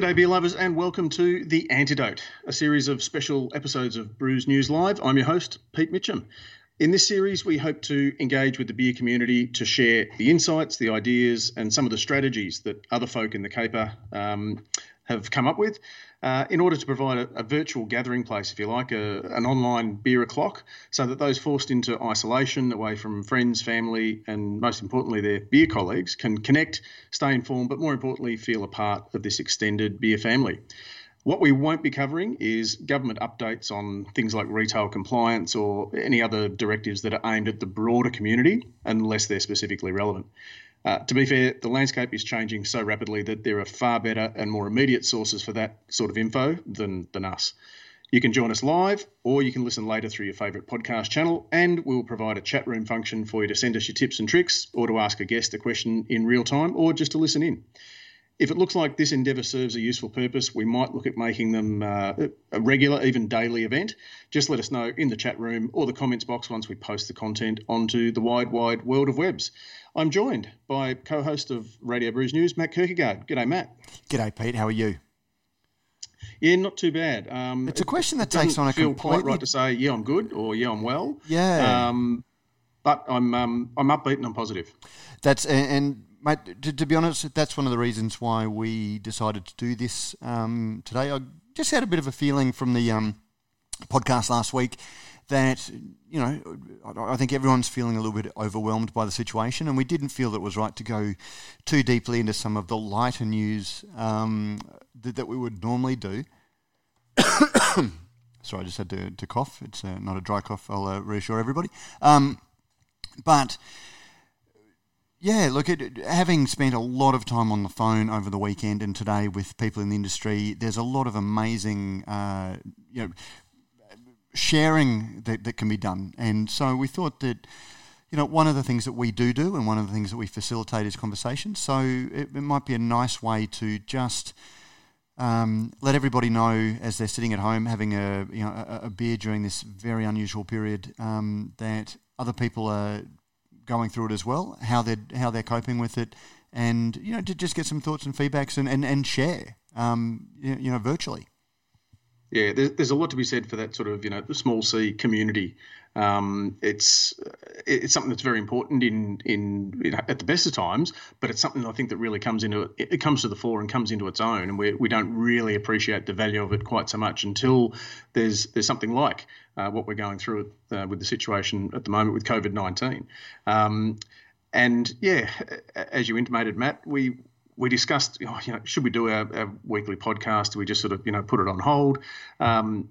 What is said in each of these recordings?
G'day, beer lovers, and welcome to The Antidote, a series of special episodes of Brews News Live. I'm your host, Pete Mitchum. In this series, we hope to engage with the beer community to share the insights, the ideas, and some of the strategies that other folk in the caper um, have come up with uh, in order to provide a, a, virtual gathering place, if you like, a, an online beer o'clock, so that those forced into isolation, away from friends, family, and most importantly, their beer colleagues, can connect, stay informed, but more importantly, feel a part of this extended beer family. What we won't be covering is government updates on things like retail compliance or any other directives that are aimed at the broader community, unless they're specifically relevant. Uh, to be fair, the landscape is changing so rapidly that there are far better and more immediate sources for that sort of info than, than us. You can join us live or you can listen later through your favourite podcast channel, and we'll provide a chat room function for you to send us your tips and tricks or to ask a guest a question in real time or just to listen in. If it looks like this endeavour serves a useful purpose, we might look at making them uh, a regular, even daily event. Just let us know in the chat room or the comments box once we post the content onto the wide, wide world of webs. I'm joined by co-host of Radio Brews News, Matt Kirkegaard. G'day, Matt. G'day, Pete. How are you? Yeah, not too bad. Um, it's a question that takes on a feel completely... quite right to say, yeah, I'm good or yeah, I'm well. Yeah. Um, but I'm um, I'm upbeat and I'm positive. That's and mate. To, to, be honest, that's one of the reasons why we decided to do this um, today. I just had a bit of a feeling from the um, podcast last week that you know I think everyone's feeling a little bit overwhelmed by the situation, and we didn't feel that it was right to go too deeply into some of the lighter news um, that, that, we would normally do. Sorry, I just had to, to cough. It's uh, not a dry cough. I'll uh, reassure everybody. Um, but yeah, look, at having spent a lot of time on the phone over the weekend and today with people in the industry, there's a lot of amazing, uh, you know, sharing that, that can be done. And so we thought that, you know, one of the things that we do do and one of the things that we facilitate is conversation. So it, it might be a nice way to just um, let everybody know as they're sitting at home having a, you know, a, a beer during this very unusual period um, that other people are going through it as well, how they're, how they're coping with it, and, you know, to just get some thoughts and feedbacks and, and, and share, um, you know, virtually. Yeah, there's, there's a lot to be said for that sort of you know the small C community. Um, it's it's something that's very important in in you know, at the best of times, but it's something I think that really comes into it, it comes to the fore and comes into its own, and we we don't really appreciate the value of it quite so much until there's there's something like uh, what we're going through uh, with the situation at the moment with COVID nineteen. Um, and yeah, as you intimated, Matt, we we discussed, you know, should we do our, weekly podcast? Do we just sort of, you know, put it on hold? Um,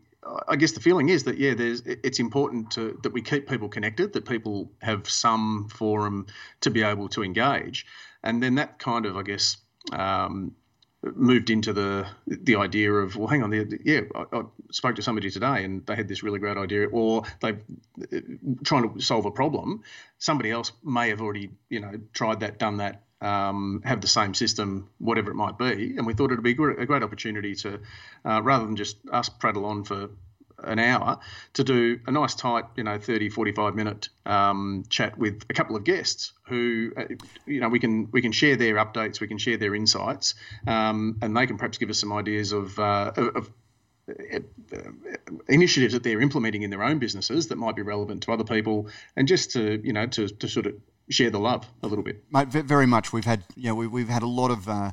I guess the feeling is that yeah, there's it's important to that we keep people connected, that people have some forum to be able to engage, and then that kind of, I guess. Um, moved into the the idea of well hang on yeah I, I, spoke to somebody today and they had this really great idea or they trying to solve a problem somebody else may have already you know tried that done that um, have the same system, whatever it might be. And we thought it'd be a great opportunity to, uh, rather than just us prattle on for an hour, to do a nice tight, you know, 30, 45 minute um, chat with a couple of guests who, uh, you know, we can we can share their updates, we can share their insights, um, and they can perhaps give us some ideas of, uh, of uh, initiatives that they're implementing in their own businesses that might be relevant to other people, and just to you know to, to sort of share the love a little bit. Mate, very much. We've had you know we, we've had a lot of. Uh,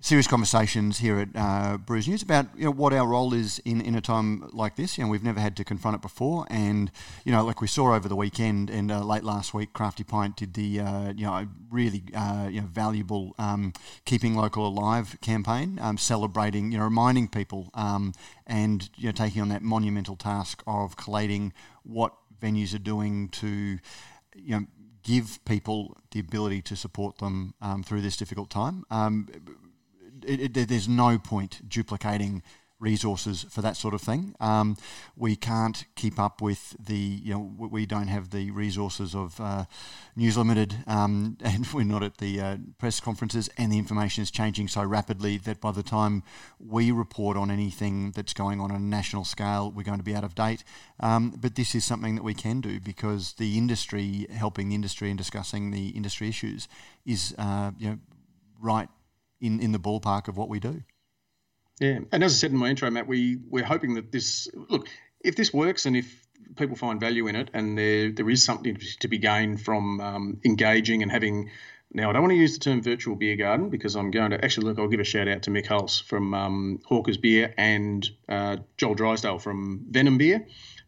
serious conversations here at uh, Brews News about you know what our role is in, in a time like this. You know, we've never had to confront it before, and you know, like we saw over the weekend and uh, late last week, Crafty Pint did the uh, you know really uh, you know valuable um, keeping local alive campaign, um, celebrating you know reminding people um, and you know taking on that monumental task of collating what venues are doing to you know give people the ability to support them um, through this difficult time. Um, it, it, there's no point duplicating resources for that sort of thing. Um, we can't keep up with the, you know, we don't have the resources of uh, News Limited, um, and we're not at the uh, press conferences, and the information is changing so rapidly that by the time we report on anything that's going on on a national scale, we're going to be out of date. Um, but this is something that we can do because the industry, helping the industry and discussing the industry issues, is, uh, you know, right in, in the ballpark of what we do. Yeah, and as I said in my intro, Matt, we we're hoping that this look if this works and if people find value in it and there there is something to be gained from um, engaging and having. Now, I don't want to use the term virtual beer garden because I'm going to actually look. I'll give a shout out to Mick Hulse from um, Hawker's Beer and uh, Joel Drysdale from Venom Beer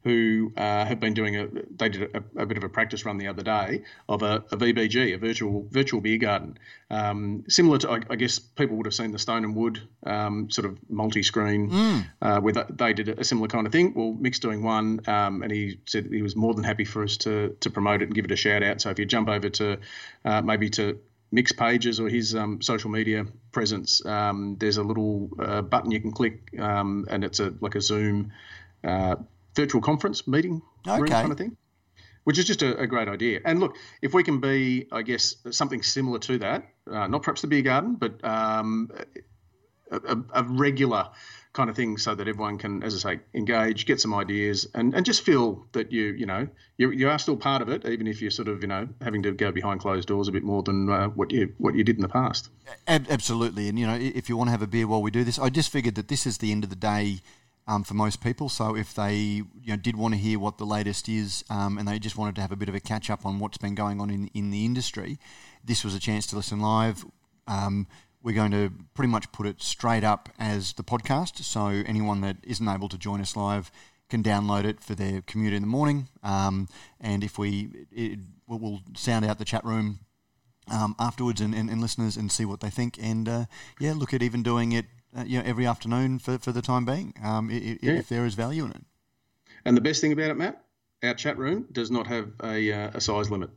who uh, have been doing a they did a, a, bit of a practice run the other day of a, a VBG, a virtual virtual beer garden, um, similar to I, I, guess people would have seen the Stone and Wood um, sort of multi-screen mm. uh, where they did a similar kind of thing. Well, Mick's doing one, um, and he said he was more than happy for us to to promote it and give it a shout out. So if you jump over to uh, maybe to Mick's pages or his um, social media presence, um, there's a little uh, button you can click, um, and it's a like a Zoom uh, virtual conference meeting okay. room kind of thing, which is just a, a, great idea. And look, if we can be, I guess, something similar to that, uh, not perhaps the beer garden, but um, a, a, regular kind of thing so that everyone can, as I say, engage, get some ideas, and, and just feel that you, you know, you, you are still part of it, even if you're sort of, you know, having to go behind closed doors a bit more than uh, what you what you did in the past. Absolutely, and you know, if you want to have a beer while we do this, I just figured that this is the end of the day um, for most people. So if they you know, did want to hear what the latest is um, and they just wanted to have a bit of a catch up on what's been going on in, in the industry, this was a chance to listen live. Um, we're going to pretty much put it straight up as the podcast. So anyone that isn't able to join us live can download it for their commute in the morning. Um, and if we, it, we'll sound out the chat room um, afterwards and, and, and, listeners and see what they think. And uh, yeah, look at even doing it uh, you know, every afternoon for, for the time being, um, if, yeah. if there is value in it. And the best thing about it, Matt, our chat room does not have a, uh, a size limit.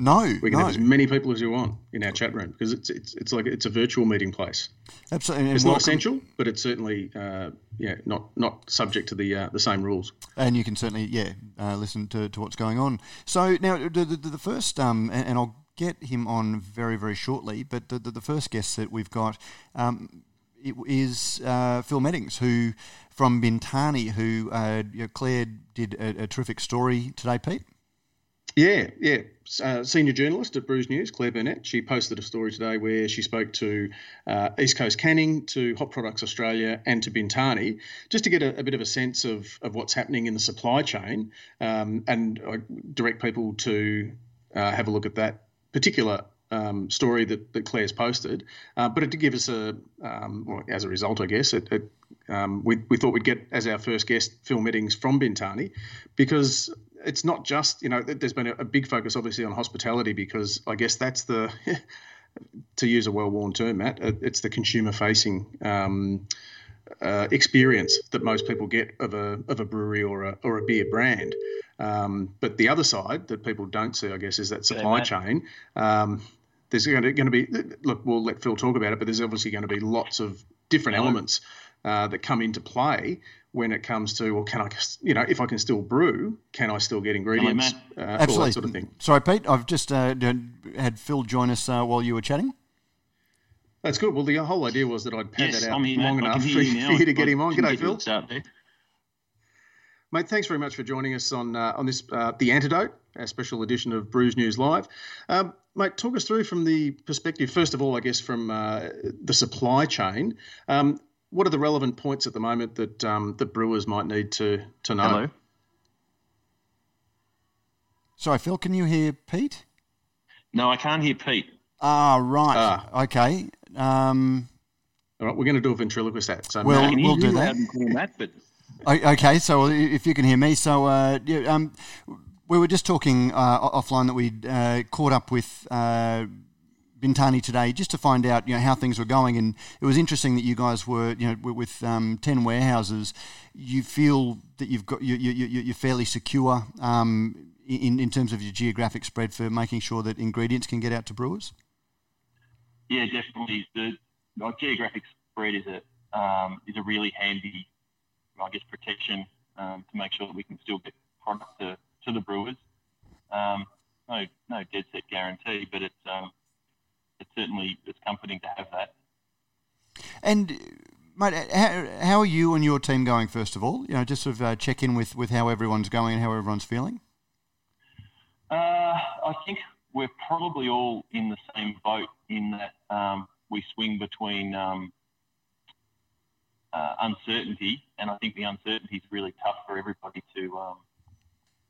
No, we can no. have as many people as you want in our chat room because it's it's it's like it's a virtual meeting place. Absolutely, and it's not essential, but it's certainly uh, yeah not not subject to the uh, the same rules. And you can certainly yeah uh, listen to, to what's going on. So now the the, the first um and, and, I'll get him on very very shortly, but the the, the first guest that we've got um is uh, Phil Meddings, who from Bintani, who uh, you know, Claire did a, a, terrific story today, Pete. Yeah, yeah. Uh, senior journalist at Brews News, Claire Burnett, she posted a story today where she spoke to uh, East Coast Canning, to Hop Products Australia, and to Bintani, just to get a, a bit of a sense of, of what's happening in the supply chain. Um, and I direct people to uh, have a look at that particular um, story that, that Claire's posted, uh, but it did give us a, um, well, as a result, I guess, it, it, um, we, we thought we'd get as our first guest Phil Meddings from Bintani because it's not just, you know, there's been a, a big focus obviously on hospitality because I guess that's the, to use a well worn term, Matt, it's the consumer facing. Um, uh, experience that most people get of a of a brewery or a or a beer brand. Um, but the other side that people don't see, I guess, is that supply yeah, chain. Um, there's going to, going to be look. We'll let Phil talk about it, but there's obviously going to be lots of different elements uh, that come into play when it comes to well, can I, you know, if I can still brew, can I still get ingredients? Hello, uh, Absolutely, all that sort of thing. Sorry, Pete. I've just uh, had Phil join us uh, while you were chatting. That's good. Well, the whole idea was that I'd pad yes, that out long enough for, you, for you to get him on. G'day, Phil. Mate, thanks very much for joining us on uh, on this uh, the antidote, a special edition of Brews News Live. Um, mate, talk us through from the perspective, first of all, I guess, from uh, the supply chain. Um, what are the relevant points at the moment that um, the brewers might need to to know? Hello. Sorry, Phil, can you hear Pete? No, I can't hear Pete. Ah, right. Ah. Okay. Um, all right, we're going to do a ventriloquist act. So well, we'll do that. that but Okay, so if you can hear me, so uh, yeah, um, we were just talking uh, offline that we uh, caught up with uh, Bintani today just to find out you know how things were going, and it was interesting that you guys were you know with um, ten warehouses, you feel that you've got you, you, you, are fairly secure um, in in terms of your geographic spread for making sure that ingredients can get out to brewers. Yeah, definitely. The geographic spread is a um, is a really handy I guess, protection um, to make sure that we can still get product to, to the brewers. Um, no, no dead set guarantee, but it's um, it's certainly it's comforting to have that. And mate, how, how are you and your team going? First of all, you know, just sort of uh, check in with, with how everyone's going and how everyone's feeling. Uh, I think we're probably all in the same boat in that um, we swing between um, uh, uncertainty, and I think the uncertainty is really tough for everybody to um,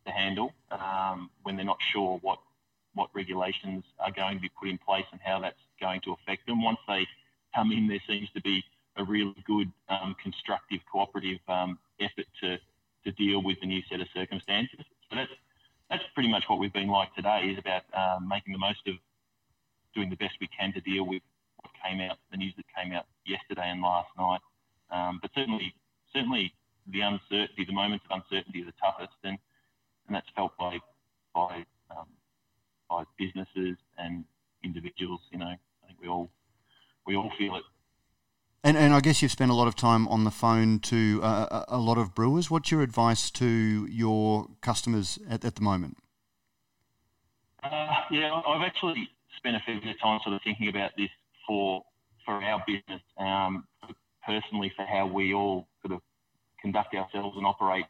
to handle um, when they're not sure what what regulations are going to be put in place and how that's going to affect them. Once they come in, there seems to be a really good, um, constructive, cooperative um, effort to to deal with the new set of circumstances. So that's that's pretty much what we've been like today. Is about um, making the most of doing the best we can to deal with what came out, the news that came out yesterday and last night. Um, but certainly, certainly the uncertainty, the moments of uncertainty are the toughest, and and that's felt by by um, by businesses and individuals. You know, I think we all we all feel it. And, and I guess you've spent a lot of time on the phone to uh, a lot of brewers. What's your advice to your customers at, at the moment? Uh, yeah, I've actually spent a fair bit of time sort of thinking about this for for our business, um, personally, for how we all sort of conduct ourselves and operate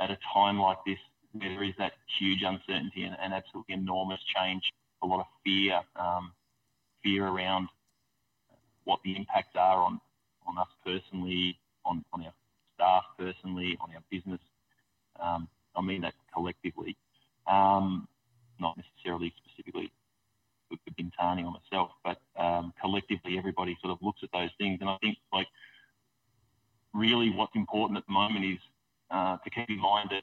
at a time like this, there is that huge uncertainty and, and absolutely enormous change, a lot of fear, um, fear around what the impacts are on, on us personally, on, on our staff personally, on our business. Um, I mean that collectively, um, not necessarily specifically the Bintani or myself, but um, collectively everybody sort of looks at those things. And I think like really what's important at the moment is uh, to keep in mind that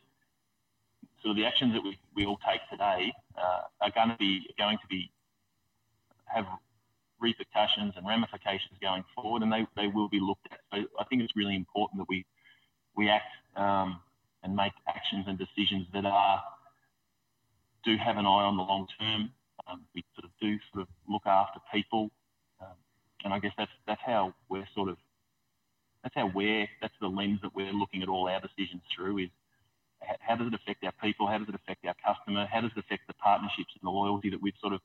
sort of the actions that we, we all take today uh, are going to be going to be have repercussions and ramifications going forward, and they, they will be looked at. So I think it's really important that we we act um, and make actions and decisions that are do have an eye on the long term. Um, we sort of do sort of look after people, um, and I guess that's that's how we're sort of that's how we're that's the lens that we're looking at all our decisions through is how does it affect our people? How does it affect our customer? How does it affect the partnerships and the loyalty that we've sort of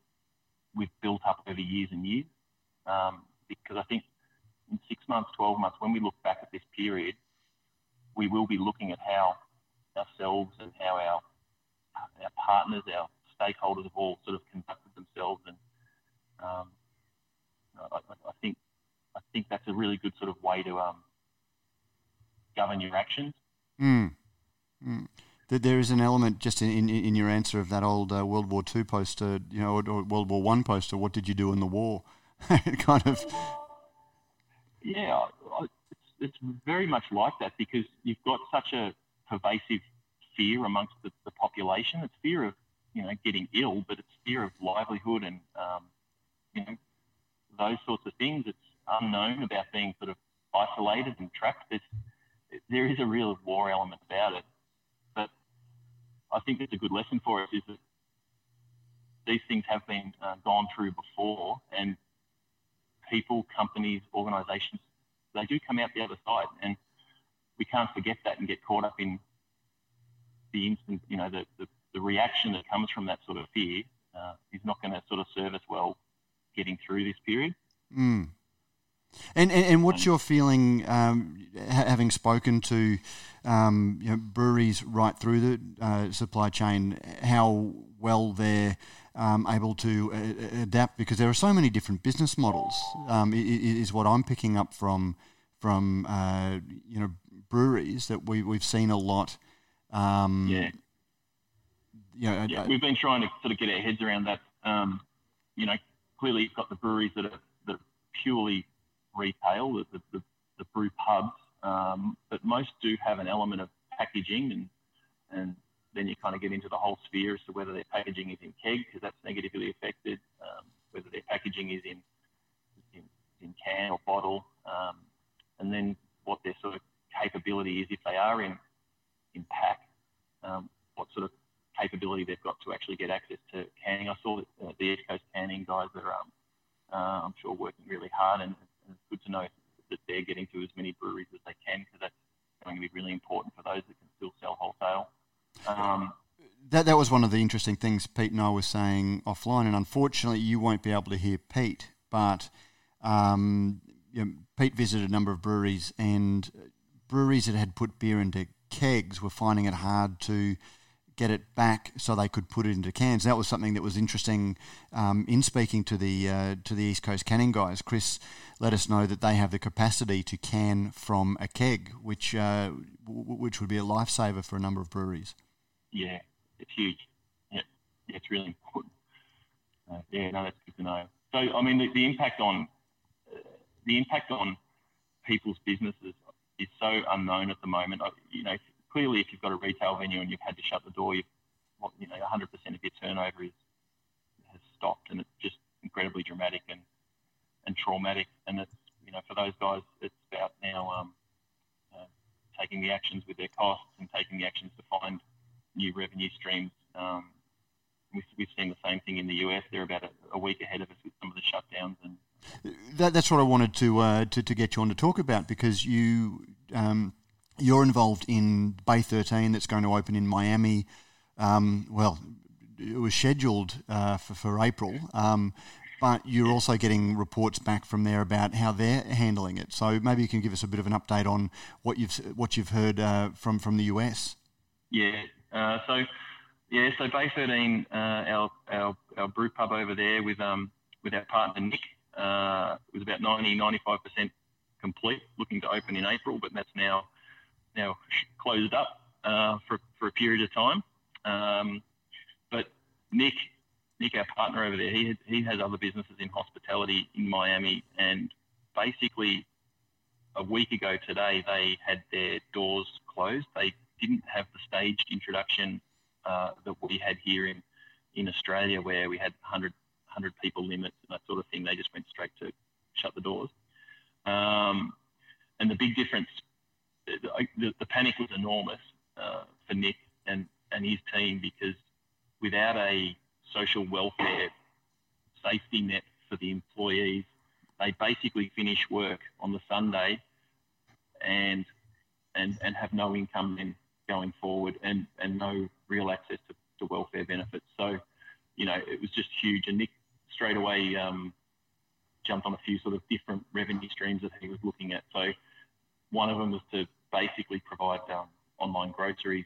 we've built up over years and years. Um, because I think in six months, 12 months, when we look back at this period, we will be looking at how ourselves and how our our partners, our stakeholders have all sort of conducted themselves, and um, I, I, think I think that's a really good sort of way to um, govern your actions. Mm. Mm that there is an element just in, in, in your answer of that old uh, World War II poster, you know, or, or, World War One poster. What did you do in the war? kind of. Yeah, it's, it's very much like that because you've got such a pervasive fear amongst the, the population. It's fear of you know getting ill, but it's fear of livelihood and um, you know those sorts of things. It's unknown about being sort of isolated and trapped. There's, there is a real war element about it. I think it's a good lesson for us is that these things have been uh, gone through before, and people, companies, organisations, they do come out the other side, and we can't forget that and get caught up in the instant, you know, the, the, the reaction that comes from that sort of fear uh, is not going to sort of serve us well getting through this period. Mm. And, and, and what's your feeling, um, having spoken to um, you know, breweries right through the uh, supply chain, how well they're um, able to uh, adapt? Because there are so many different business models. Um, is what I'm picking up from from uh, you know breweries that we we've seen a lot. Um, yeah. You know, yeah, we've been trying to sort of get our heads around that. Um, you know, clearly you've got the breweries that are that are purely retail, the, the, the brew pubs, um, but most do have an element of packaging and, and then you kind of get into the whole sphere as to whether their packaging is in keg because that's negatively affected, um, whether their packaging is in, in, in can or bottle, um, and then what their sort of capability is if they are in, in pack, um, what sort of capability they've got to actually get access to canning. I saw that, uh, the East Coast canning guys that are, um, uh, I'm sure, working really hard and it's good to know that they're getting to as many breweries as they can because that's going to be really important for those that can still sell wholesale. Um, that that was one of the interesting things Pete and I were saying offline, and unfortunately, you won't be able to hear Pete, but um, you know, Pete visited a number of breweries, and breweries that had put beer into kegs were finding it hard to get it back so they could put it into cans. That was something that was interesting um, in speaking to the uh, to the East Coast canning guys. Chris let us know that they have the capacity to can from a keg, which uh, w- which would be a lifesaver for a number of breweries. Yeah, it's huge. Yeah, it's really important. Uh, yeah, no, that's good to know. So, I mean, the, the impact on uh, the impact on people's businesses is so unknown at the moment. You know, clearly, if you've got a retail venue and you've had to shut the door, you've, you know, 100% of your turnover is, has stopped, and it's just incredibly dramatic and and traumatic. And it's you know, for those guys, it's about now um, uh, taking the actions with their costs and taking the actions to find new revenue streams. Um, we've, seen the same thing in the US. They're about a, a week ahead of us with some of the shutdowns and that, that's what I wanted to, uh, to, to get you on to talk about because you um, you're involved in Bay 13 that's going to open in Miami. Um, well, it was scheduled uh, for, for April, um, but you're also getting reports back from there about how they're handling it. So maybe you can give us a bit of an update on what you've what you've heard uh, from from the US. Yeah. Uh, so yeah. So Bay 13, uh, our, our our brew pub over there with um with our partner Nick uh, was about 90, 95% complete, looking to open in April, but that's now now closed up uh, for, for a period of time. Um, but Nick, Nick, our partner over there, he, he has other businesses in hospitality in Miami, and basically a week ago today, they had their doors closed. They didn't have the staged introduction uh, that we had here in, in Australia, where we had 100 100 people limits and that sort of thing. They just went straight to shut the doors. Um, and the big difference, the, the panic was enormous uh, for Nick and, and his team because without a social welfare safety net for the employees, they basically finish work on the Sunday and and, and have no income then going forward and, and no real access to, to welfare benefits. So, you know, it was just huge. And Nick straight away um, jumped on a few sort of different revenue streams that he was looking at. So one of them was to basically provide um, online groceries.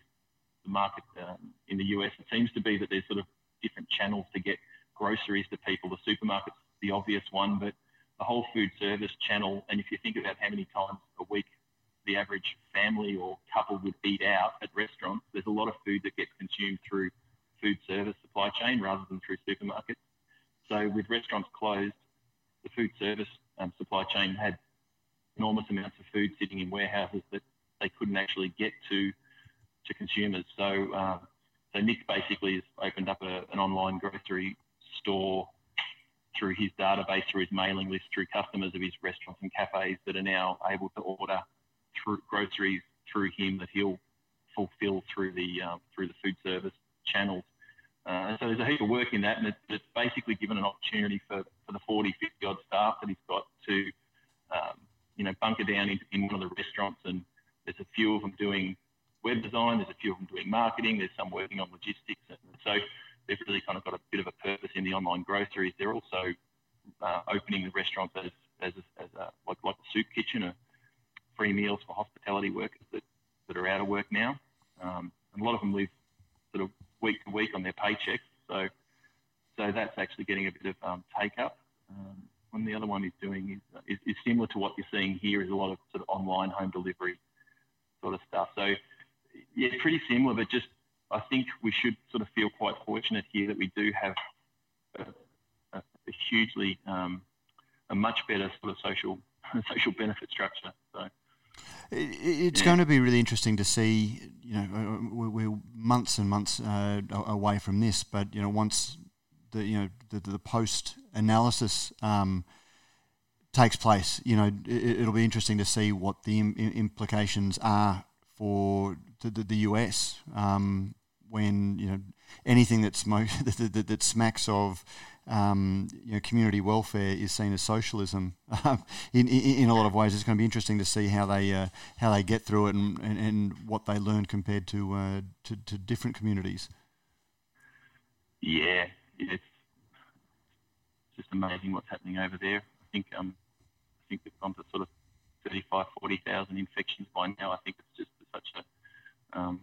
The market um, in the US, it seems to be that there's sort of different channels to get groceries to people. The supermarket's the obvious one, but the whole food service channel, and if you think about how many times a week the average family or couple would eat out at restaurants, there's a lot of food that gets consumed through food service supply chain rather than through supermarkets. So with restaurants closed, the food service um, supply chain had enormous amounts of food sitting in warehouses that they couldn't actually get to to consumers. So uh, so Nick basically has opened up a, an online grocery store through his database, through his mailing list, through customers of his restaurants and cafes that are now able to order through groceries through him that he'll fulfill through the uh, through the food service channels. Uh, so there's a heap of work in that, and it's, it's basically given an opportunity for, for the 40, 50 odd staff that he's got to, um, you know, bunker down in, in one of the restaurants. And there's a few of them doing web design, there's a few of them doing marketing, there's some working on logistics. And so they've really kind of got a bit of a purpose in the online groceries. They're also uh, opening the restaurants as, as, as a, like, like a soup kitchen, a free meals for hospitality workers that, that are out of work now. Um, and a lot of them live sort of week to week on their paychecks. So, so that's actually getting a bit of um, take up. Um, and the other one is doing is, is, is, similar to what you're seeing here is a lot of sort of online home delivery sort of stuff. So, yeah, pretty similar, but just I think we should sort of feel quite fortunate here that we do have a, a, a hugely um, a much better sort of social social benefit structure. So. It's yeah. going to be really interesting to see. You know, uh, we're months and months uh, away from this, but you know, once the you know the, the post analysis um, takes place, you know, it, will be interesting to see what the Im- implications are for the, the, the US um, when you know anything that's mo- that, that, that smacks of um, you know, community welfare is seen as socialism um, in, in, in a lot of ways. It's going to be interesting to see how they uh, how they get through it and, and, and what they learn compared to, uh, to, to different communities. Yeah, it's just amazing what's happening over there. I think um, I think it's gone to sort of 35, 40,000 infections by now. I think it's just such a um,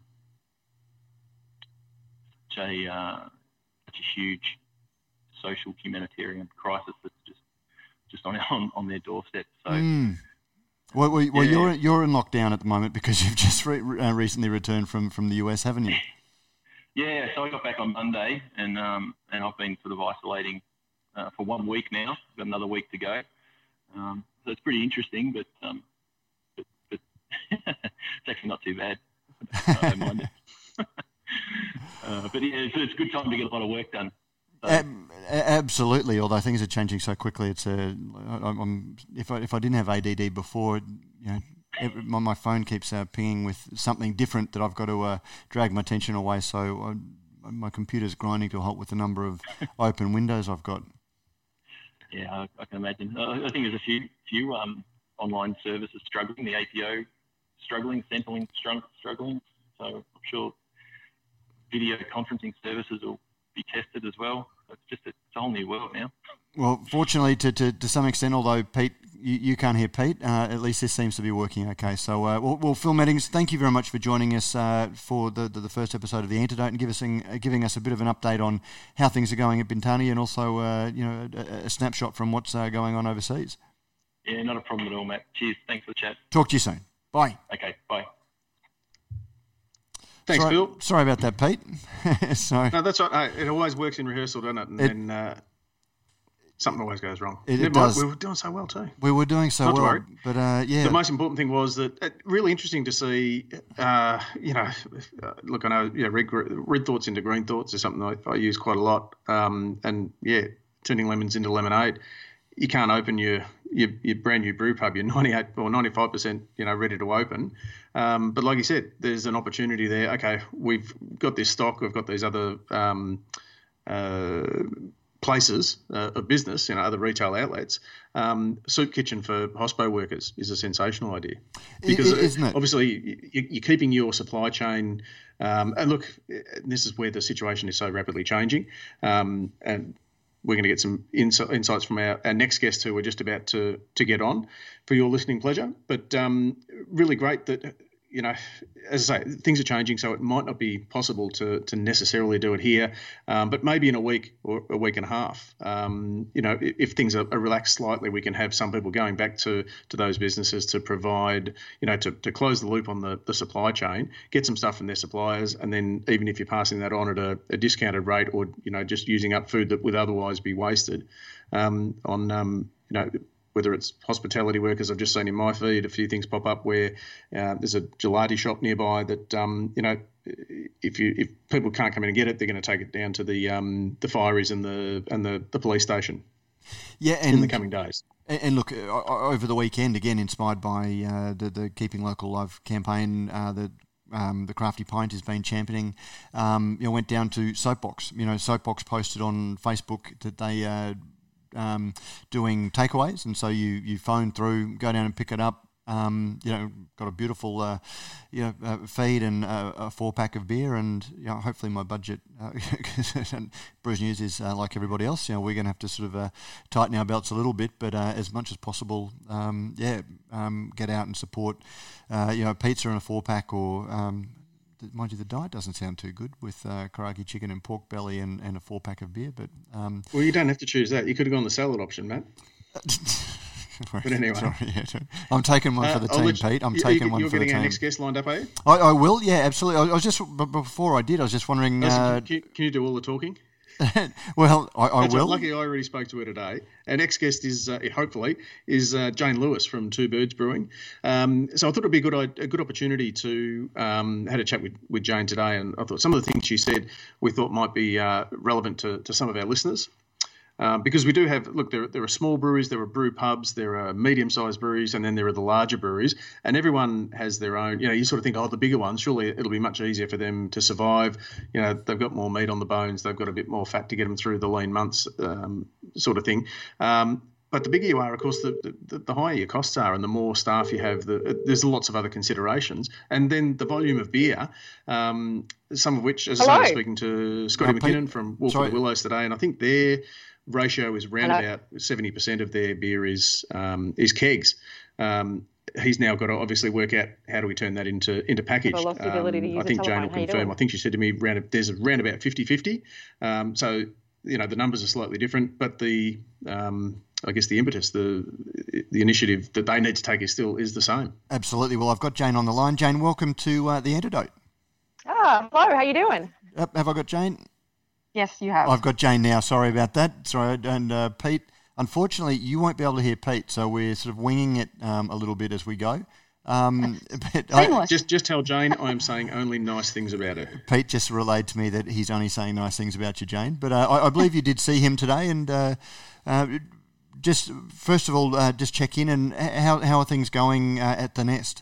such a uh, such a huge social humanitarian crisis that's just just on on, on their doorstep. So. Mm. Well, well, well yeah. you're you're in lockdown at the moment because you've just re- uh, recently returned from, from the US, haven't you? Yeah, so I got back on Monday, and um, and I've been sort of isolating uh, for one week now. I've got another week to go. Um, so it's pretty interesting, but um, but, but it's actually not too bad. I don't mind it. uh, but yeah, it's, it's, a good time to get a lot of work done. So. absolutely. Although things are changing so quickly, it's a. I'm, if I if I didn't have ADD before, you know, my, my phone keeps uh, pinging with something different that I've got to uh, drag my attention away. So I, uh, my computer's grinding to a halt with the number of open windows I've got. Yeah, I, I can imagine. Uh, I think there's a few few um, online services struggling. The APO struggling, Centrelink struggling. So I'm sure video conferencing services will be tested as well. It's just a, it's a whole new world now. Well, fortunately, to, to, to some extent, although Pete, you, you can't hear Pete, uh, at least this seems to be working okay. So, uh, well, well, Phil Meddings, thank you very much for joining us uh, for the, the, the, first episode of The Antidote and give us, uh, giving us a bit of an update on how things are going at Bintani and also, uh, you know, a, a, snapshot from what's uh, going on overseas. Yeah, not a problem at all, Matt. Cheers. Thanks for the chat. Talk to you soon. Bye. Okay, bye. Thanks, sorry, Bill. Sorry about that, Pete. sorry. No, that's right. It always works in rehearsal, doesn't it? And it, then uh, something always goes wrong. It, it does. We were doing so well too. We were doing so Not well, but uh, yeah. The most important thing was that uh, really interesting to see. Uh, you know, uh, look, I know, yeah, red, red thoughts into green thoughts is something I, I use quite a lot. Um, and yeah, turning lemons into lemonade. You can't open your your, your brand new brew pub, you're 98 or 95%, you know, ready to open. Um, but like you said, there's an opportunity there. Okay, we've got this stock, we've got these other um, uh, places uh, of business, you know, other retail outlets. Um, soup kitchen for hospo workers is a sensational idea because Isn't it? obviously you're keeping your supply chain. Um, and look, this is where the situation is so rapidly changing. Um, and we're going to get some insights from our, our next guest who we're just about to to get on for your listening pleasure. But um, really great that you know, as I say, things are changing, so it might not be possible to to necessarily do it here, um, but maybe in a week or a week and a half. Um, you know, if, things are, are, relaxed slightly, we can have some people going back to to those businesses to provide, you know, to, to close the loop on the, the supply chain, get some stuff from their suppliers, and then even if you're passing that on at a, a discounted rate or you know just using up food that would otherwise be wasted um, on um, you know whether it's hospitality workers. I've just seen in my feed a few things pop up where uh, there's a gelati shop nearby that um, you know if you if people can't come in and get it, they're going to take it down to the um, the fireys and the and the, the police station. Yeah, and, in the coming days. And look, over the weekend, again inspired by uh, the the Keeping Local Live campaign, uh, the um, the Crafty Pint has been championing. Um, you know, went down to Soapbox. You know, Soapbox posted on Facebook that they uh, um, doing takeaways, and so you you phone through, go down and pick it up. Um, you know, got a beautiful, uh, you know, uh, feed and uh, a four pack of beer, and you know, hopefully my budget. Uh, Brews News is uh, like everybody else. You know, we're going to have to sort of uh, tighten our belts a little bit, but as much as possible, um, yeah, um, get out and support. you know, pizza and a four pack, or um, mind you, the diet doesn't sound too good with uh, karaage chicken and pork belly and, and a four pack of beer. But um, well, you don't have to choose that. You could have gone the salad option, Matt. but anyway, Sorry, yeah, I'm taking one for the uh, team, Pete. I'm you, taking you, one for the team. You're getting our next guest lined up, are you? I, I will. Yeah, absolutely. I, I was just before I did. I was just wondering. Uh, can, can, you do all the talking? well, I, I will. Lucky I already spoke to her today. Our next guest is uh, hopefully is uh, Jayne Lewis from Two Birds Brewing. Um, so I thought it'd be a good a good opportunity to um, had a chat with, with Jayne today, and I thought some of the things she said we thought might be uh, relevant to, to some of our listeners. Um, because we do have look there, there are small breweries there are brew pubs there are medium-sized breweries and then there are the larger breweries and everyone has their own you know you sort of think oh the bigger ones surely it'll be much easier for them to survive you know they've got more meat on the bones they've got a bit more fat to get them through the lean months um, sort of thing um, but the bigger you are, of course, the, the, the, higher your costs are, and the more staff you have. The, there's lots of other considerations, and then the volume of beer. Um, some of which, as Hello. I was speaking to Scotty McKinnon from Wolf of the Willows today, and I think they're ratio is around Hello. about seventy percent of their beer is um, is kegs. Um, he's now got to obviously work out how do we turn that into into package. Um, I think Jayne will confirm. I think she said to me, around, there's around about 50-50. Um, so you know the numbers are slightly different, but the um, I guess the impetus, the the initiative that they need to take is still is the same. Absolutely. Well, I've got Jayne on the line. Jayne, welcome to uh, the antidote. Ah, hello. How you doing? Uh, have I got Jayne? Yes, you have. I've got Jayne now. Sorry about that. Sorry, and uh, Pete. Unfortunately, you won't be able to hear Pete, so we're sort of winging it um, a little bit as we go. Um, but I, just just tell Jayne I am saying only nice things about her. Pete just relayed to me that he's only saying nice things about you, Jayne. But uh, I, I, believe you did see him today, and uh, uh, just first of all, uh, just check in and how how are things going uh, at the nest?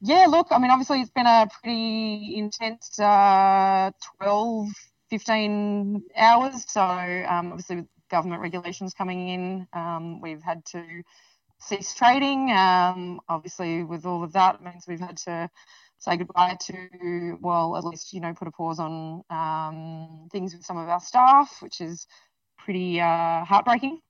Yeah, look, I mean, obviously it's been a pretty intense uh, 12, 15 hours. So um, obviously with government regulations coming in, um, we've had to cease trading. Um, obviously, with all of that, it means we've had to say goodbye to, well, at least, you know, put a pause on um, things with some of our staff, which is pretty uh, heartbreaking.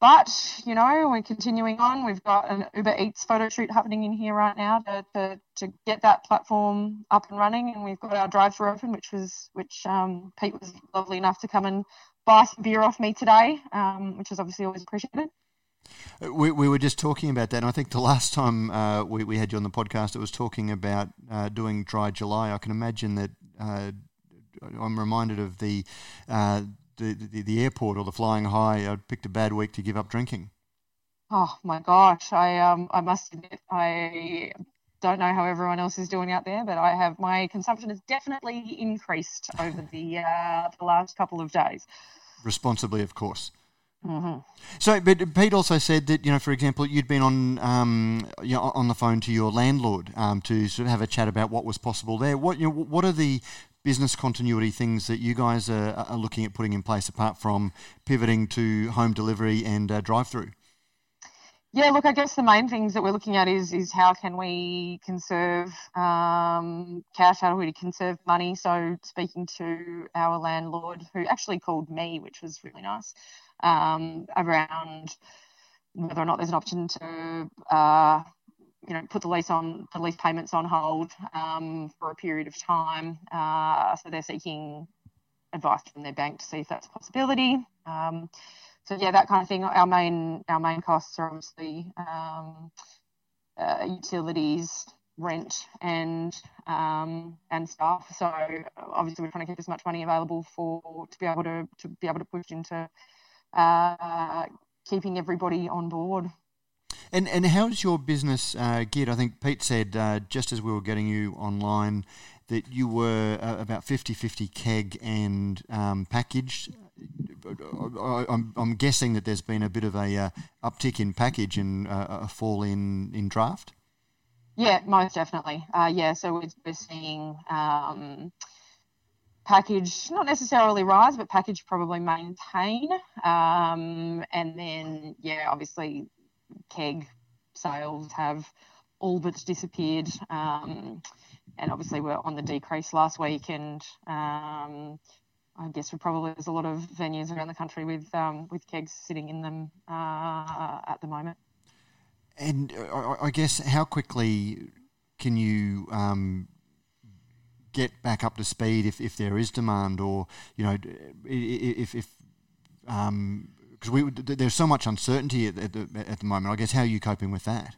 But, you know, we're continuing on. We've got an Uber Eats photo shoot happening in here right now to, to, to get that platform up and running. And we've got our drive through open, which was which um, Pete was lovely enough to come and buy some beer off me today, um, which is obviously always appreciated. We, we were just talking about that, and I think the last time uh, we, we had you on the podcast, it was talking about uh, doing Dry July. I can imagine that uh, I'm reminded of the, uh, the, the, the airport or the flying high. I picked a bad week to give up drinking. Oh my gosh, I um I must admit I don't know how everyone else is doing out there, but I have my consumption has definitely increased over the uh, the last couple of days responsibly, of course. Mm-hmm. So, but Pete also said that you know, for example, you'd been on um, you know, on the phone to your landlord um, to sort of have a chat about what was possible there. What you know, what are the business continuity things that you guys are, are looking at putting in place apart from pivoting to home delivery and uh, drive-through? Yeah, look, I guess the main things that we're looking at is is how can we conserve um, cash, how do we conserve money. So speaking to our landlord, who actually called me, which was really nice, um, around whether or not there's an option to, uh, you know, put the lease on the lease payments on hold um, for a period of time. Uh, so they're seeking advice from their bank to see if that's a possibility. Um, so yeah, that kind of thing. Our main our main costs are obviously um, uh, utilities, rent, and um, and staff. So obviously we're trying to keep as much money available for to be able to to be able to push into uh, keeping everybody on board. And and how's your business uh, geared? I think Pete said uh, just as we were getting you online that you were uh, about 50-50 keg and um, packaged. I'm, I'm guessing that there's been a bit of a uh, uptick in package and uh, a fall in, in draft. Yeah, most definitely. Uh, yeah, so we're, we're seeing um, package not necessarily rise, but package probably maintain. Um, and then, yeah, obviously, keg sales have all but disappeared. Um, and obviously, we're on the decrease last week, and um, I guess we probably there's a lot of venues around the country with um, with kegs sitting in them uh, at the moment. And uh, I guess how quickly can you um, get back up to speed if, if there is demand, or you know, if if um, because we there's so much uncertainty at, at, the at the moment. I guess how are you coping with that?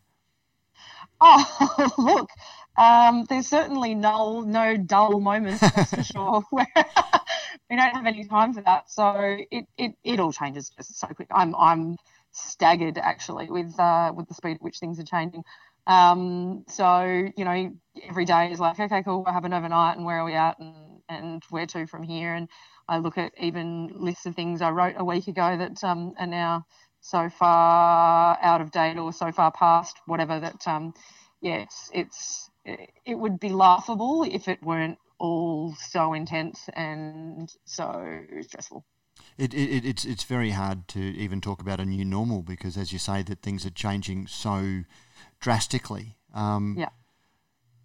Oh, look, um, there's certainly no no dull moments, that's for sure. we don't have any time for that, so it, it, it all changes just so quick. I'm I'm staggered actually with uh, with the speed at which things are changing. Um, so you know, every day is like, okay, cool, we're having overnight, and where are we at, and and where to from here. And I look at even lists of things I wrote a week ago that um, are now so far out of date or so far past whatever that um, yeah, it's, it's it would be laughable if it weren't all so intense and so stressful. It, it, it's it's very hard to even talk about a new normal because, as you say, that things are changing so drastically. Um, yeah.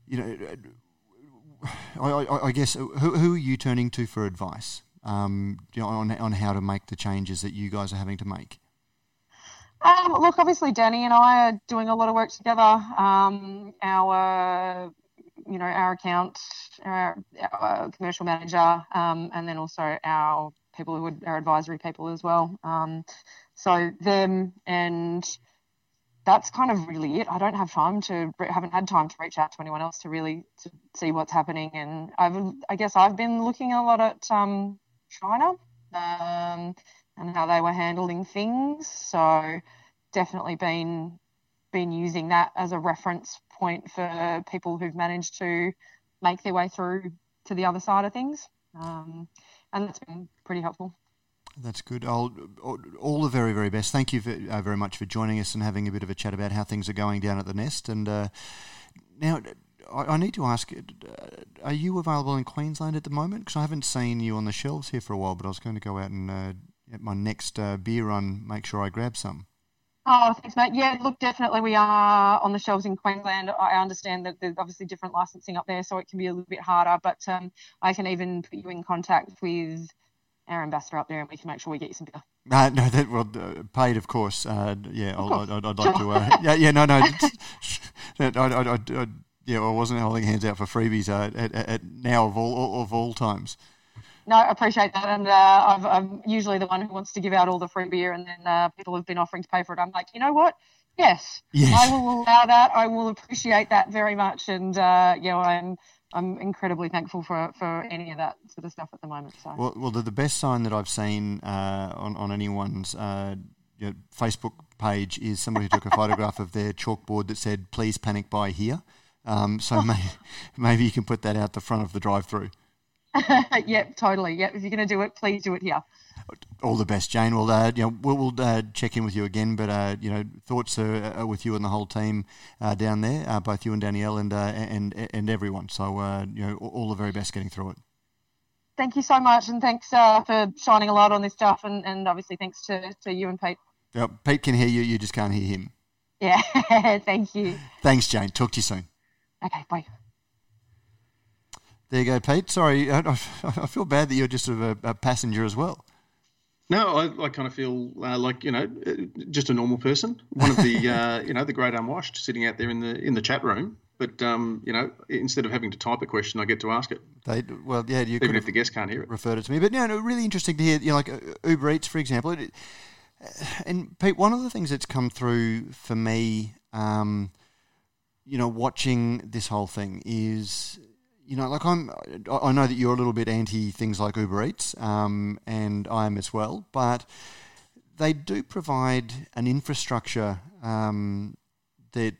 You know, I, I, I, guess who, who are you turning to for advice? Um, on on how to make the changes that you guys are having to make. Um, look, obviously, Danny and I are doing a lot of work together. Um, our, you know, our account, our, our commercial manager, um, and then also our people who are our advisory people as well. Um, so them and that's kind of really it. I don't have time to haven't had time to reach out to anyone else to really to see what's happening. And I've I guess I've been looking a lot at um, China um, and how they were handling things. So definitely been been using that as a reference point for people who've managed to make their way through to the other side of things. Um, and that's been pretty helpful. That's good. I'll, all the very, very best. Thank you for, uh, very much for joining us and having a bit of a chat about how things are going down at the Nest. And uh, now, I, I, need to ask: uh, Are you available in Queensland at the moment? Because I haven't seen you on the shelves here for a while. But I was going to go out and uh, at my next uh, beer run, make sure I grab some. Oh, thanks, mate. Yeah, look, definitely we are on the shelves in Queensland. I understand that there's obviously different licensing up there, so it can be a little bit harder. But um, I can even put you in contact with our ambassador up there, and we can make sure we get you some beer. Uh, no, that well uh, paid, of course. Uh, yeah, I'd, I'd, I'd, like to. Uh, yeah, yeah, no, no. I, I, I, yeah, I wasn't holding hands out for freebies uh, at, at, now of all of all times. No, I appreciate that, and uh, i am usually the one who wants to give out all the free beer, and then people have been offering to pay for it. I'm like, you know what? Yes, yes. I will allow that. I will appreciate that very much, and you know, I'm I'm incredibly thankful for, for any of that sort of stuff at the moment. So. Well, well, the, the best sign that I've seen uh, on on anyone's uh, you know, Facebook page is somebody who took a photograph of their chalkboard that said "Please panic buy here." Um, so may, maybe you can put that out the front of the drive-through. yep, totally. Yep, if you're going to do it, please do it here all the best, Jayne. We'll uh, you know we'll, we'll uh, check in with you again, but uh, you know thoughts are, are, with you and the whole team uh, down there, uh, both you and Danielle and uh, and and everyone. So you know all the very best getting through it. Thank you so much, and thanks for shining a light on this stuff, and, and obviously thanks to, to you and Pete. Yep, Pete can hear you, you just can't hear him. Yeah, thank you. Thanks, Jayne. Talk to you soon. Okay, bye. There you go, Pete. Sorry, I, I feel bad that you're just sort of a, a passenger as well. No, I, I kind of feel uh, like you know, uh, just a normal person, one of the uh, you know the great unwashed, sitting out there in the in the chat room. But um, you know, instead of having to type a question, I get to ask it. They well, yeah, you even if the guest can't hear it. Referred it to me, but no, no, really interesting to hear. You know, like uh, Uber Eats, for example. It, and Pete, one of the things that's come through for me, um, you know, watching this whole thing is you know, like I'm, I know that you're a little bit anti things like Uber Eats, um, and I am as well, but they do provide an infrastructure um, that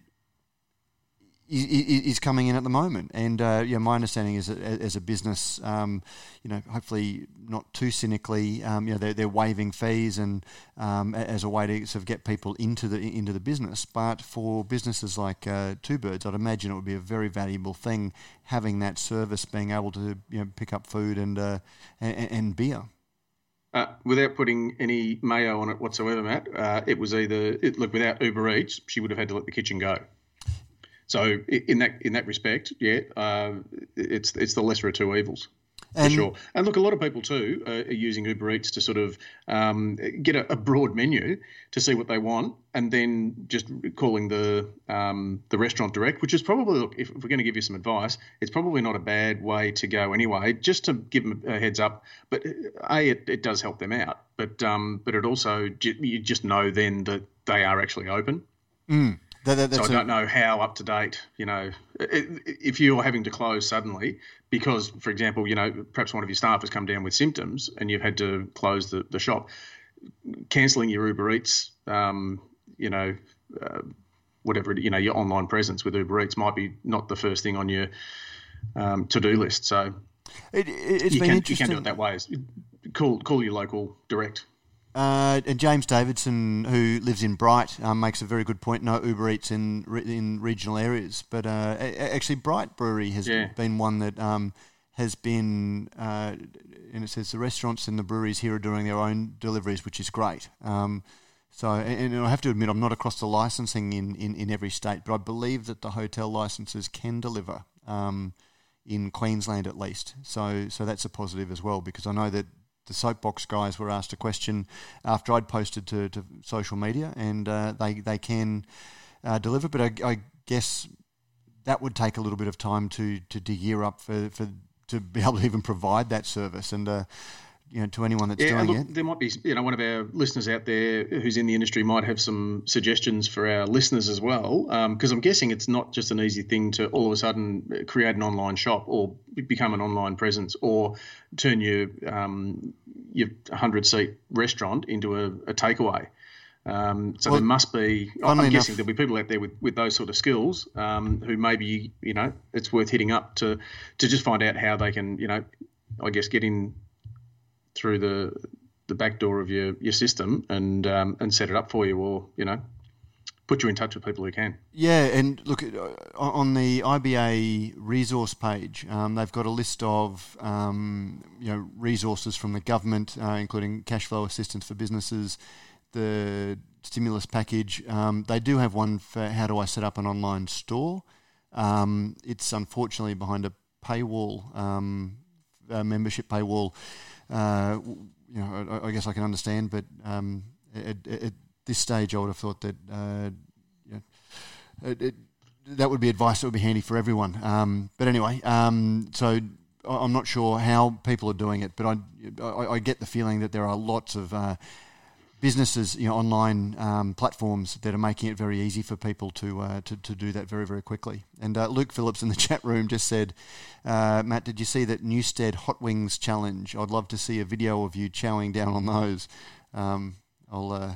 is coming in at the moment. And uh, yeah, my understanding is that as a business, um, you know, hopefully not too cynically, um, you know, they're, they're waiving fees and um, as a way to sort of get people into the into the business. But for businesses like uh, Two Birds, I'd imagine it would be a very valuable thing having that service, being able to you know pick up food and uh, and, and, beer. Uh, without putting any mayo on it whatsoever, Matt, uh, it was either it, look without Uber Eats, she would have had to let the kitchen go. So in that in that respect, yeah, uh, it's it's the lesser of two evils. And, for sure. And look, a lot of people too are using Uber Eats to sort of um, get a, a, broad menu to see what they want, and then just calling the um, the restaurant direct, which is probably look. If, if we're going to give you some advice, it's probably not a bad way to go anyway. Just to give them a heads up, but a it, it does help them out, but um, but it also you just know then that they are actually open. Mm. That, that, so I don't know how up to date, you know, if you're having to close suddenly because, for example, you know, perhaps one of your staff has come down with symptoms and you've had to close the, the shop, cancelling your Uber Eats, um, you know, uh, whatever, you know, your online presence with Uber Eats might be not the first thing on your um, to do list. So it, has you been can, interesting. You can do it that way. Call, call your local direct. Uh, and James Davidson, who lives in Bright, um, makes a very good point. No Uber Eats in in regional areas, but uh, actually, Bright Brewery has yeah. been one that um, has been, uh, and it says the restaurants and the breweries here are doing their own deliveries, which is great. Um, so, and, and, I have to admit, I'm not across the licensing in, in, in every state, but I believe that the hotel licenses can deliver um, in Queensland at least. So, so that's a positive as well because I know that the soapbox guys were asked a question after I'd posted to, to social media, and uh, they they can uh, deliver. But I, I, guess that would take a little bit of time to to, gear up for, for to be able to even provide that service. And uh, you know, to anyone that's yeah, doing look, it. There might be, you know, one of our listeners out there who's in the industry might have some suggestions for our listeners as well, because um, I'm guessing it's not just an easy thing to all of a sudden create an online shop or become an online presence or turn your um, your 100 seat restaurant into a, a takeaway. Um, so well, there must be. I'm enough, guessing there'll be people out there with, with those sort of skills um, who maybe you know it's worth hitting up to to just find out how they can you know I guess get in through the the back door of your, your system and um, and set it up for you, or you know, put you in touch with people who can. Yeah, and look uh, on the IBA resource page, um, they've got a list of um, you know resources from the government, uh, including cash flow assistance for businesses, the stimulus package. Um, they do have one for how do I set up an online store. Um, it's unfortunately behind a paywall, um, a membership paywall uh, you know, I, I, guess I can understand, but um, at, at, this stage, I would have thought that uh, you know, it, it, that would be advice that would be handy for everyone. Um, but anyway, um, so I'm not sure how people are doing it, but I, I, I get the feeling that there are lots of uh, businesses, you know, online um, platforms that are making it very easy for people to uh, to, to do that very very quickly. And uh, Luke Phillips in the chat room just said, uh, Matt, did you see that Newstead Hot Wings challenge? I'd love to see a video of you chowing down on those. Um, I'll uh,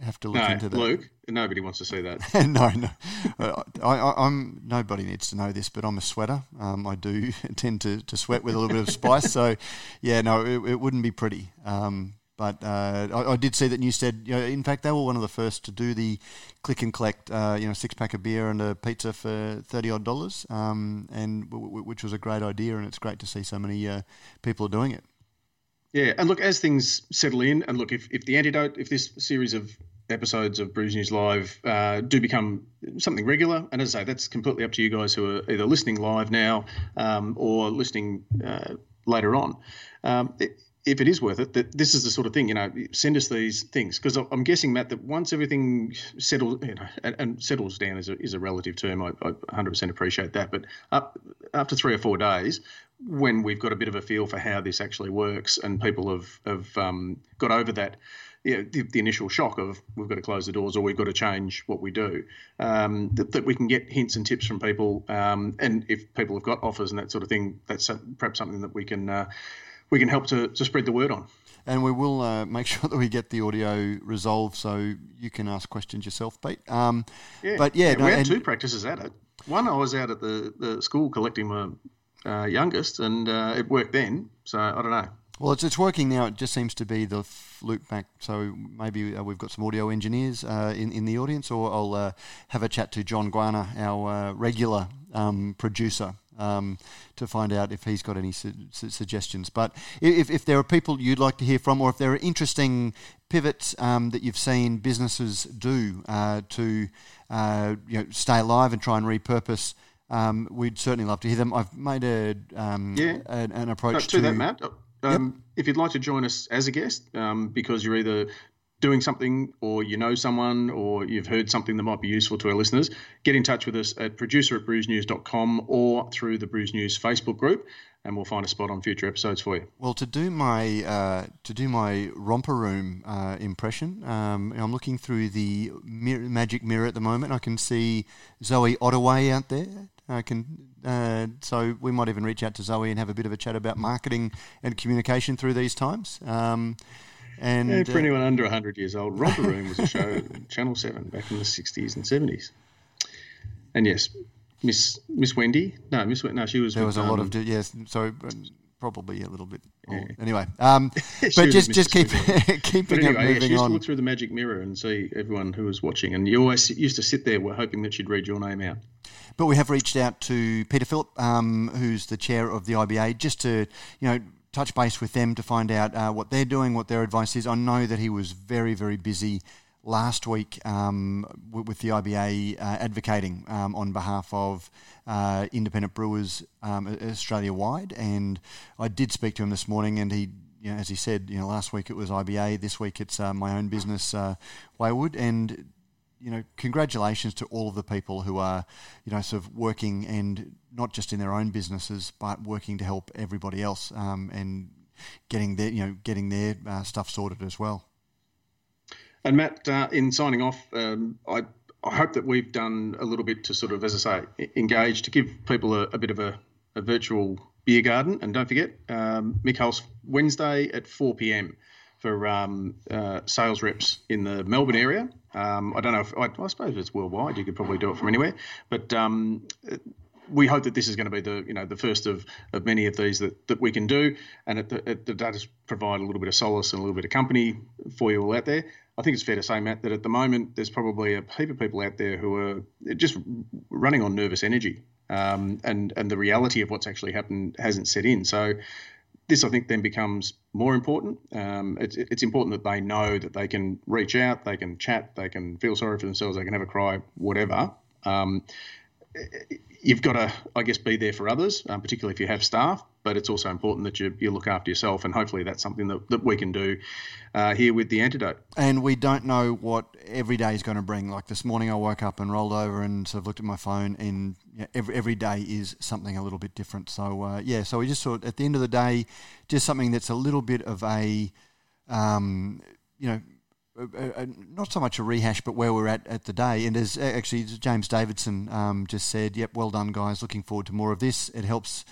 have to look no, into that. Luke, nobody wants to see that. no, no, uh, I, am nobody needs to know this, but I'm a sweater. Um, I do tend to, to sweat with a little bit of spice, so yeah, no, it, it wouldn't be pretty. Um, but uh, I, I, did see that Newstead, you know, in fact, they were one of the first to do the click and collect, uh, you know, six pack of beer and a pizza for thirty odd dollars, um, and w- w- which was a great idea, and it's great to see so many uh, people are doing it. Yeah, and look, as things settle in, and look, if, if the antidote, if this series of episodes of Brews News Live uh, do become something regular, and as I say, that's completely up to you guys who are either listening live now um, or listening uh, later on. Um, it, if it is worth it, that this is the sort of thing, you know, send us these things because I'm guessing, Matt, that once everything settles, you know, and, and settles down is a, is a relative term. I, I 100% appreciate that, but up, after three or four days, when we've got a bit of a feel for how this actually works, and people have have um, got over that, you know, the, the, initial shock of we've got to close the doors or we've got to change what we do, um, that, that, we can get hints and tips from people, um, and if people have got offers and that sort of thing, that's perhaps something that we can. Uh, we can help to, to spread the word on. And we will uh, make sure that we get the audio resolved so you can ask questions yourself, Pete. Um, yeah. But yeah, yeah no, we had two practices at it. One, I was out at the, the school collecting my uh, youngest, and uh, it worked then. So I don't know. Well, it's, it's working now. It just seems to be the loop back. So maybe uh, we've got some audio engineers uh, in, in the audience, or I'll uh, have a chat to John Guana, our uh, regular um, producer, um, to find out if he's got any su- su- suggestions. But if, if there are people you'd like to hear from, or if there are interesting pivots um, that you've seen businesses do uh, to uh, you know, stay alive and try and repurpose. Um, we'd certainly love to hear them. I've made a um, yeah. an, an approach no, to, to, that, Matt. Um, yep. If you'd like to join us as a guest, um, because you're either doing something or you know someone or you've heard something that might be useful to our listeners, get in touch with us at producer at brewsnews.com or through the Brews News Facebook group and we'll find a spot on future episodes for you. Well, to do my uh, to do my romper room uh, impression, um, I'm looking through the mirror, magic mirror at the moment. I can see Zoe Ottaway out there. I can uh, so we might even reach out to Zoe and have a bit of a chat about marketing and communication through these times. Um, and yeah, for uh, anyone under 100 years old, Romper Room was a show on Channel 7 back in the 60s and 70s. And yes, Miss Miss Wendy. No, Miss no, she was. There was a um, lot of yes. So probably a little bit. Yeah. Anyway, um, but just just keep keeping but anyway, it moving yeah, she used on. To look through the magic mirror and see everyone who was watching, and you always used to sit there, were hoping that she'd read your name out. But we have reached out to Peter Philip, um, who's the chair of the IBA, just to you know touch base with them to find out uh, what they're doing, what their advice is. I know that he was very, very busy last week um, with the IBA uh, advocating um, on behalf of uh, independent brewers um, Australia wide, and I did speak to him this morning, and he you know, as he said, you know, last week it was IBA, this week it's uh, my own business, uh, Wayward, and you know, congratulations to all of the people who are, you know, sort of working and not just in their own businesses, but working to help everybody else um, and getting their, you know, getting their uh, stuff sorted as well. And Matt, uh, in signing off, um, I I hope that we've done a little bit to sort of, as I say, engage to give people a, a bit of a, a, virtual beer garden. And don't forget, um, Mick Hulse, Wednesday at 4 p.m. for um, uh, sales reps in the Melbourne area. Um, I don't know if I, I, suppose it's worldwide. You could probably do it from anywhere, but um, we hope that this is going to be the you know the first of, of many of these that, that we can do, and it, it, it does provide a little bit of solace and a little bit of company for you all out there. I think it's fair to say, Matt, that at the moment there's probably a heap of people out there who are just running on nervous energy, um, and and the reality of what's actually happened hasn't set in. So this, I think, then becomes more important. Um, it's, it's important that they know that they can reach out, they can chat, they can feel sorry for themselves, they can have a cry, whatever. Um, you've got to, I guess, be there for others, um, particularly if you have staff. But it's also important that you, you look after yourself, and hopefully that's something that, that we can do uh, here with the antidote. And we don't know what every day is going to bring. Like this morning, I woke up and rolled over and sort of looked at my phone, and every every day is something a little bit different. So uh, yeah, so we just thought at the end of the day, just something that's a little bit of a um, you know not so much a rehash, but where we're at at the day. And as actually James Davidson um, just said, "Yep, well done, guys. Looking forward to more of this." It helps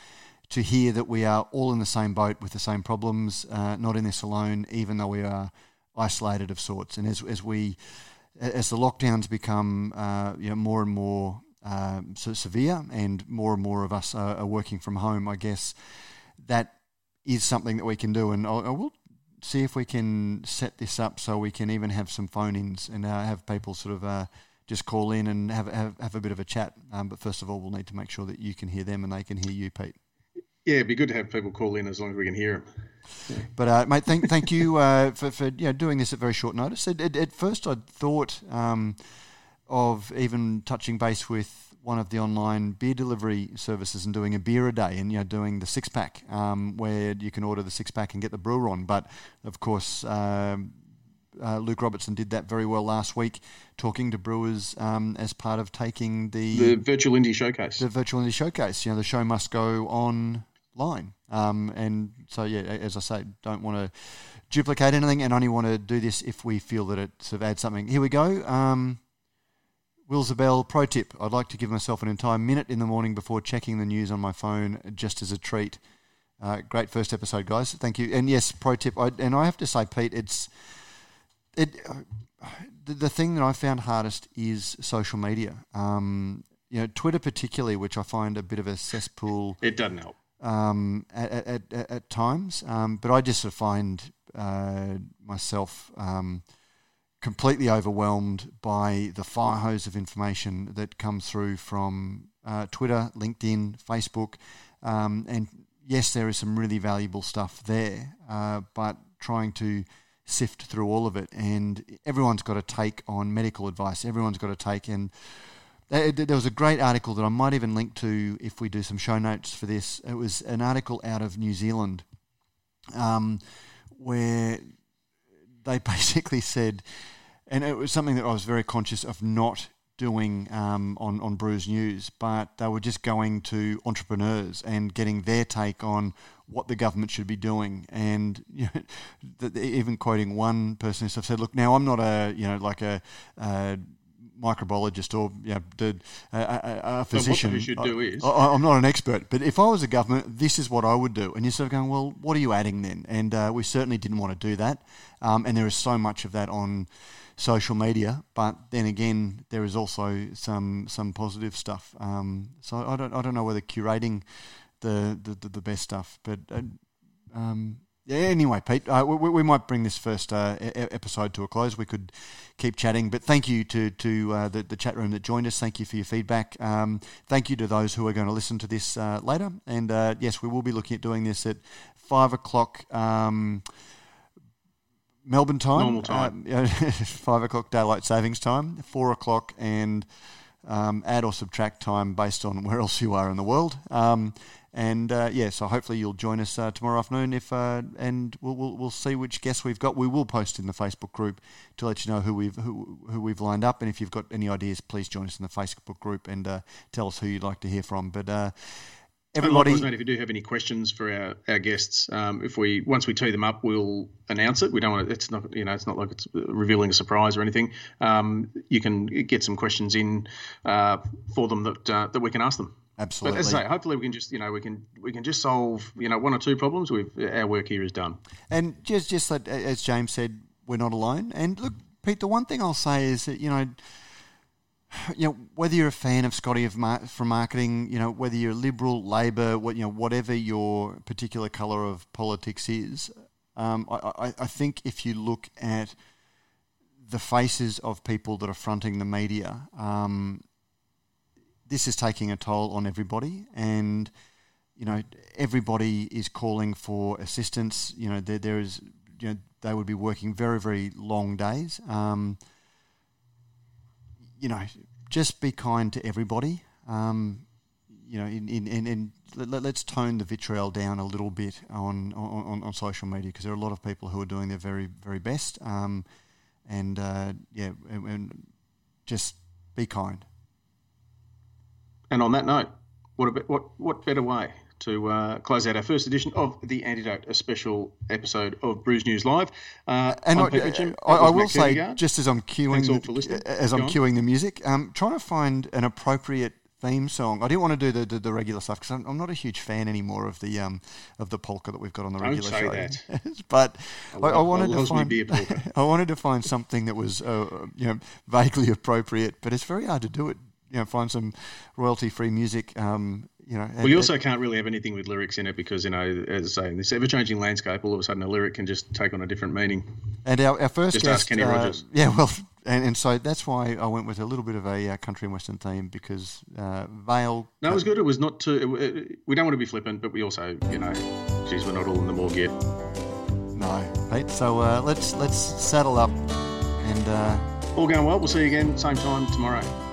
to hear that we are all in the same boat with the same problems, uh, not in this alone, even though we are isolated of sorts. And as as we as the lockdowns become uh, you know, more and more um, so severe, and more and more of us are, are, working from home, I guess that is something that we can do. And I, I will see if we can set this up so we can even have some phone ins and uh, have people sort of uh, just call in and have, have, have a bit of a chat. Um, but first of all, we'll need to make sure that you can hear them and they can hear you, Pete. Yeah, it'd be good to have people call in as long as we can hear them. Yeah. But uh, mate, thank thank you uh, for for you know, doing this at very short notice. At, at, at first, I thought um, of even touching base with one of the online beer delivery services and doing a beer a day and you know doing the six pack um, where you can order the six pack and get the brewer on. But of course, um, uh, Luke Robertson did that very well last week, talking to brewers um, as part of taking the the virtual indie showcase. The virtual indie showcase. You know, the show must go online, um, and so yeah, as I say, don't want to duplicate anything, and only want to do this if we feel that it sort of adds something. Here we go. Um, Will Zabel, pro tip. I'd like to give myself an entire minute in the morning before checking the news on my phone just as a treat. Uh, great first episode, guys. Thank you. And yes, pro tip. I, and I have to say, Pete, it's it. The, the, thing that I found hardest is social media. Um, you know, Twitter particularly, which I find a bit of a cesspool. It doesn't help um, at, at, at, at, times. Um, but I just find uh, myself um, completely overwhelmed by the fire hose of information that comes through from uh, Twitter, LinkedIn, Facebook. Um, and yes, there is some really valuable stuff there, uh, but trying to sift through all of it. And everyone's got a take on medical advice, everyone's got a take. Uh, there was a great article that I might even link to if we do some show notes for this. It was an article out of New Zealand um, where they basically said, and it was something that I was very conscious of not doing um, on on Brews News, but they were just going to entrepreneurs and getting their take on what the government should be doing, and you know, even quoting one person who said, "Look, now I'm not a you know like a." a microbiologist or you know, a, a, a physician. What should do is, I, am not an expert, but if I was a government, this is what I would do. And you're sort of going, well, what are you adding then? And uh, we certainly didn't want to do that. Um, and there is so much of that on social media, but then again, there is also some some positive stuff. Um, so I don't I don't know whether curating the the, the best stuff, but uh, um, yeah. Anyway, Pete, uh, we, we, might bring this first uh, episode to a close. We could keep chatting, but thank you to to uh, the the chat room that joined us. Thank you for your feedback. Um, thank you to those who are going to listen to this uh, later. And uh, yes, we will be looking at doing this at five o'clock. Um, Melbourne time, normal time, uh, five o'clock daylight savings time, four o'clock and um, add or subtract time based on where else you are in the world. Um, and uh, yeah, so hopefully you'll join us uh, tomorrow afternoon. If uh, and we'll, we'll, we'll see which guests we've got. We will post in the Facebook group to let you know who we've who, who we've lined up. And if you've got any ideas, please join us in the Facebook group and uh, tell us who you'd like to hear from. But uh, everybody, mate, if you do have any questions for our, our guests, um, if we once we tee them up, we'll announce it. We don't want to, it's not you know it's not like it's revealing a surprise or anything. Um, you can get some questions in uh, for them that that we can ask them. Absolutely. But as I say, hopefully we can just you know we can we can just solve you know one or two problems. We've our work here is done. And just just like, as James said, we're not alone. And look, Pete, the one thing I'll say is that you know. You know, whether you're a fan of Scotty of mar- from marketing, you know, whether you're Liberal, Labor, what you know, whatever your particular colour of politics is, um, I, I think if you look at the faces of people that are fronting the media, um, this is taking a toll on everybody, and you know everybody is calling for assistance. You know there, there is you know they would be working very very long days. Um, you know, just be kind to everybody. Um, you know, in, in, in, in let, us tone the vitriol down a little bit on, on, on social media because there are a lot of people who are doing their very very best. Um, and uh, yeah, and, and just be kind. And on that note, what a, what what better way to uh, close out our first edition of the Antidote, a special episode of Brews News Live. Uh, and I, Jim, I, I will say, just as I'm queuing, the, as I'm queuing the music, um, trying to find an appropriate theme song. I didn't want to do the, the, the regular stuff because I'm, I'm, not a huge fan anymore of the um, of the polka that we've got on the Don't regular say show. That. but I, I, wanted to find I wanted to find something that was uh, you know vaguely appropriate, but it's very hard to do it you know find some royalty free music. Um, you know, well, you also can't really have anything with lyrics in it because you know, as I say, in this ever changing landscape, all of a sudden a lyric can just take on a different meaning. And our, our first just guest, ask Kenny uh, Rogers. Yeah, well, and, and so that's why I went with a little bit of a uh, country and western theme because uh, Vale. No, it was good. It was not too. It, it, we don't want to be flippant, but we also, you know, geez, we're not all in the morgue yet. No, Pete. So uh, let's let's saddle up and. Uh, all going well. We'll see you again same time tomorrow.